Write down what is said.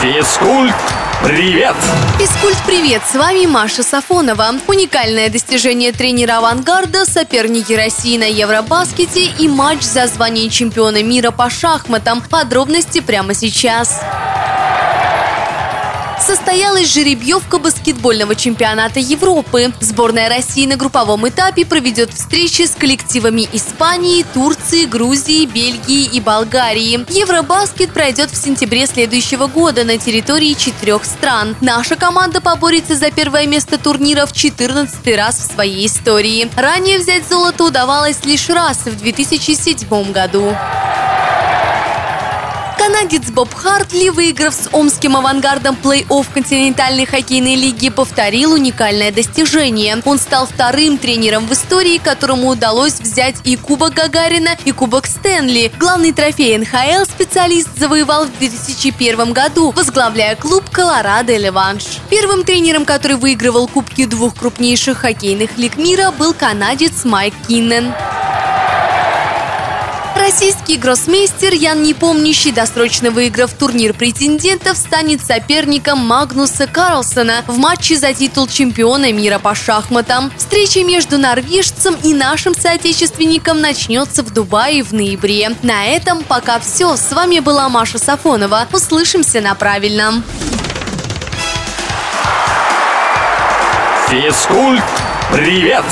Физкульт, привет! Физкульт, привет! С вами Маша Сафонова. Уникальное достижение тренера «Авангарда», соперники России на Евробаскете и матч за звание чемпиона мира по шахматам. Подробности прямо сейчас. Состоялась жеребьевка баскетбольного чемпионата Европы. Сборная России на групповом этапе проведет встречи с коллективами Испании, Турции, Грузии, Бельгии и Болгарии. Евробаскет пройдет в сентябре следующего года на территории четырех стран. Наша команда поборется за первое место турнира в 14 раз в своей истории. Ранее взять золото удавалось лишь раз в 2007 году. Канадец Боб Хартли, выиграв с омским авангардом плей-офф континентальной хоккейной лиги, повторил уникальное достижение. Он стал вторым тренером в истории, которому удалось взять и Кубок Гагарина, и Кубок Стэнли. Главный трофей НХЛ специалист завоевал в 2001 году, возглавляя клуб Колорадо Леванш. Первым тренером, который выигрывал кубки двух крупнейших хоккейных лиг мира, был канадец Майк Киннен. Российский гроссмейстер Ян Непомнящий, досрочно выиграв турнир претендентов, станет соперником Магнуса Карлсона в матче за титул чемпиона мира по шахматам. Встреча между норвежцем и нашим соотечественником начнется в Дубае в ноябре. На этом пока все. С вами была Маша Сафонова. Услышимся на правильном. Физкульт, привет!